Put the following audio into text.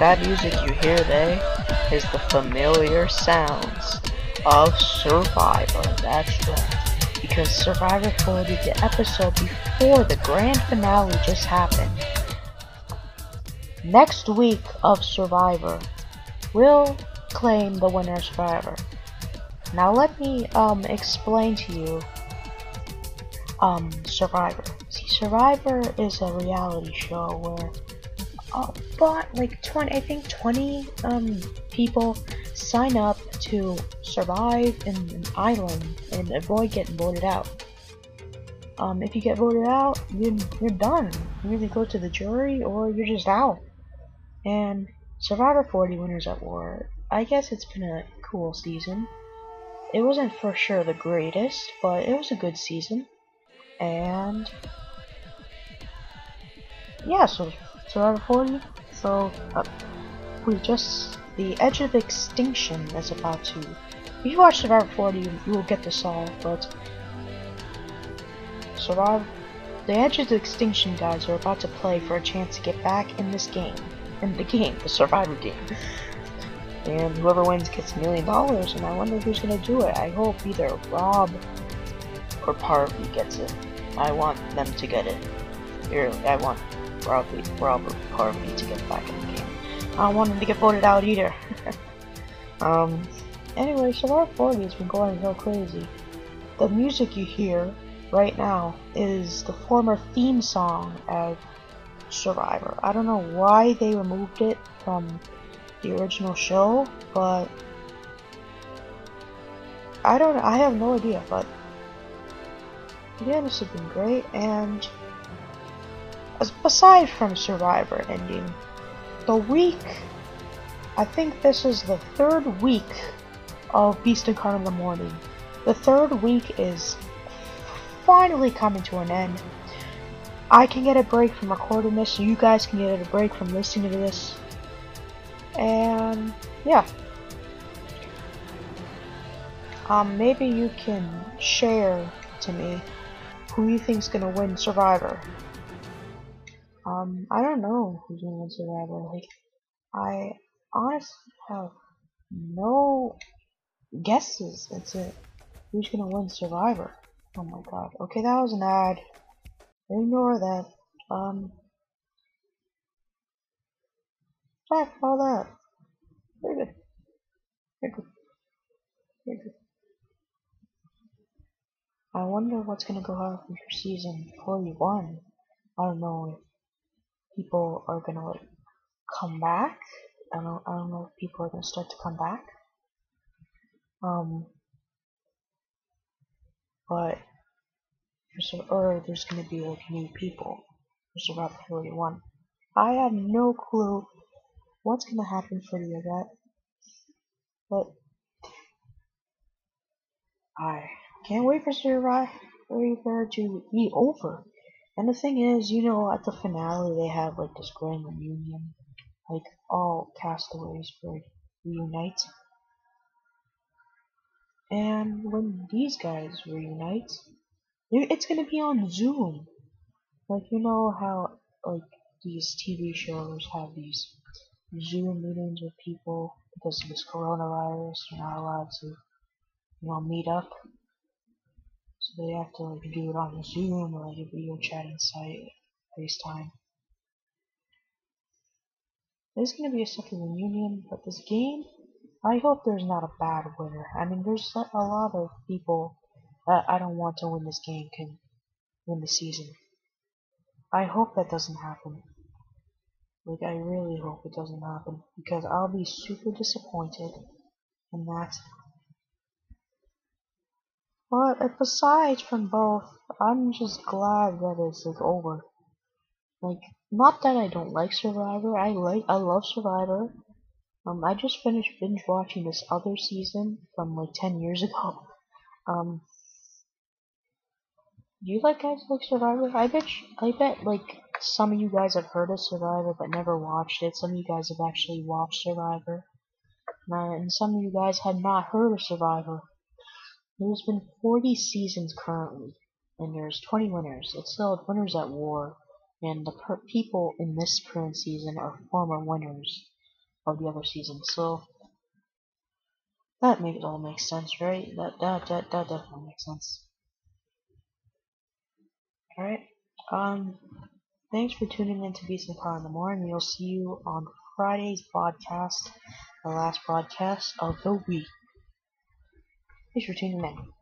That music you hear there is the familiar sounds of Survivor. That's right. Because Survivor 40, the episode before the grand finale just happened. Next week of Survivor, will claim the winner of Survivor. Now let me um explain to you um Survivor. See, Survivor is a reality show where uh, but like 20 I think 20 um people sign up to survive in an island and avoid getting voted out. Um, if you get voted out, you you're done. You either go to the jury or you're just out. And Survivor 40 Winners at War. I guess it's been a cool season. It wasn't for sure the greatest, but it was a good season. And yeah, so Survivor 40. So uh, we just the edge of extinction is about to. If you watch Survivor 40, you, will get this all. But Survivor, the edge of extinction guys are about to play for a chance to get back in this game, in the game, the Survivor game. And whoever wins gets a million dollars, and I wonder who's gonna do it. I hope either Rob or Parvy gets it. I want them to get it. Really, I want Rob, Robert Parvy to get back in the game. I don't want him to get voted out either. um, anyway, Survivor 40 has been going so crazy. The music you hear right now is the former theme song of Survivor. I don't know why they removed it from the original show, but I don't I have no idea, but yeah, this has been great and aside from Survivor ending, the week, I think this is the third week of Beast Incarnate in the Morning. The third week is finally coming to an end. I can get a break from recording this, you guys can get a break from listening to this. And yeah. Um, maybe you can share to me who you think's gonna win Survivor. Um, I don't know who's gonna win Survivor. Like, I honestly have no guesses. It. Who's gonna win Survivor? Oh my god. Okay, that was an ad. Ignore that. Um, back all that. Very good. Very good. Very good. I wonder what's gonna go happen for season 41. I don't know if people are gonna like come back. I don't I don't know if people are gonna start to come back. Um but or there's gonna be like new people for Survivor 41. I have no clue what's gonna happen for the event. But I can't wait for Survivor to be over. And the thing is, you know, at the finale they have like this grand reunion, like all castaways reunite. And when these guys reunite, it's gonna be on Zoom. Like you know how like these TV shows have these Zoom meetings with people because of this coronavirus. You're not allowed to, you know, meet up. So they have to like do it on Zoom or like a video chatting site, FaceTime. There's gonna be a second reunion, but this game, I hope there's not a bad winner. I mean, there's a lot of people that I don't want to win this game can win the season. I hope that doesn't happen. Like, I really hope it doesn't happen because I'll be super disappointed and that but aside from both, I'm just glad that it's over. Like, not that I don't like Survivor. I like, I love Survivor. Um, I just finished binge watching this other season from like 10 years ago. Um, Do you like guys like Survivor? I bet I bet like some of you guys have heard of Survivor but never watched it. Some of you guys have actually watched Survivor. Uh, and some of you guys have not heard of Survivor. There's been 40 seasons currently, and there's 20 winners. It's still winners at war, and the people in this current season are former winners of the other season. So that makes all makes sense, right? That that that that definitely makes sense. All right. Um. Thanks for tuning in to Beast Incarnate the Morning. We'll see you on Friday's podcast, the last broadcast of the week. Thanks for tuning in.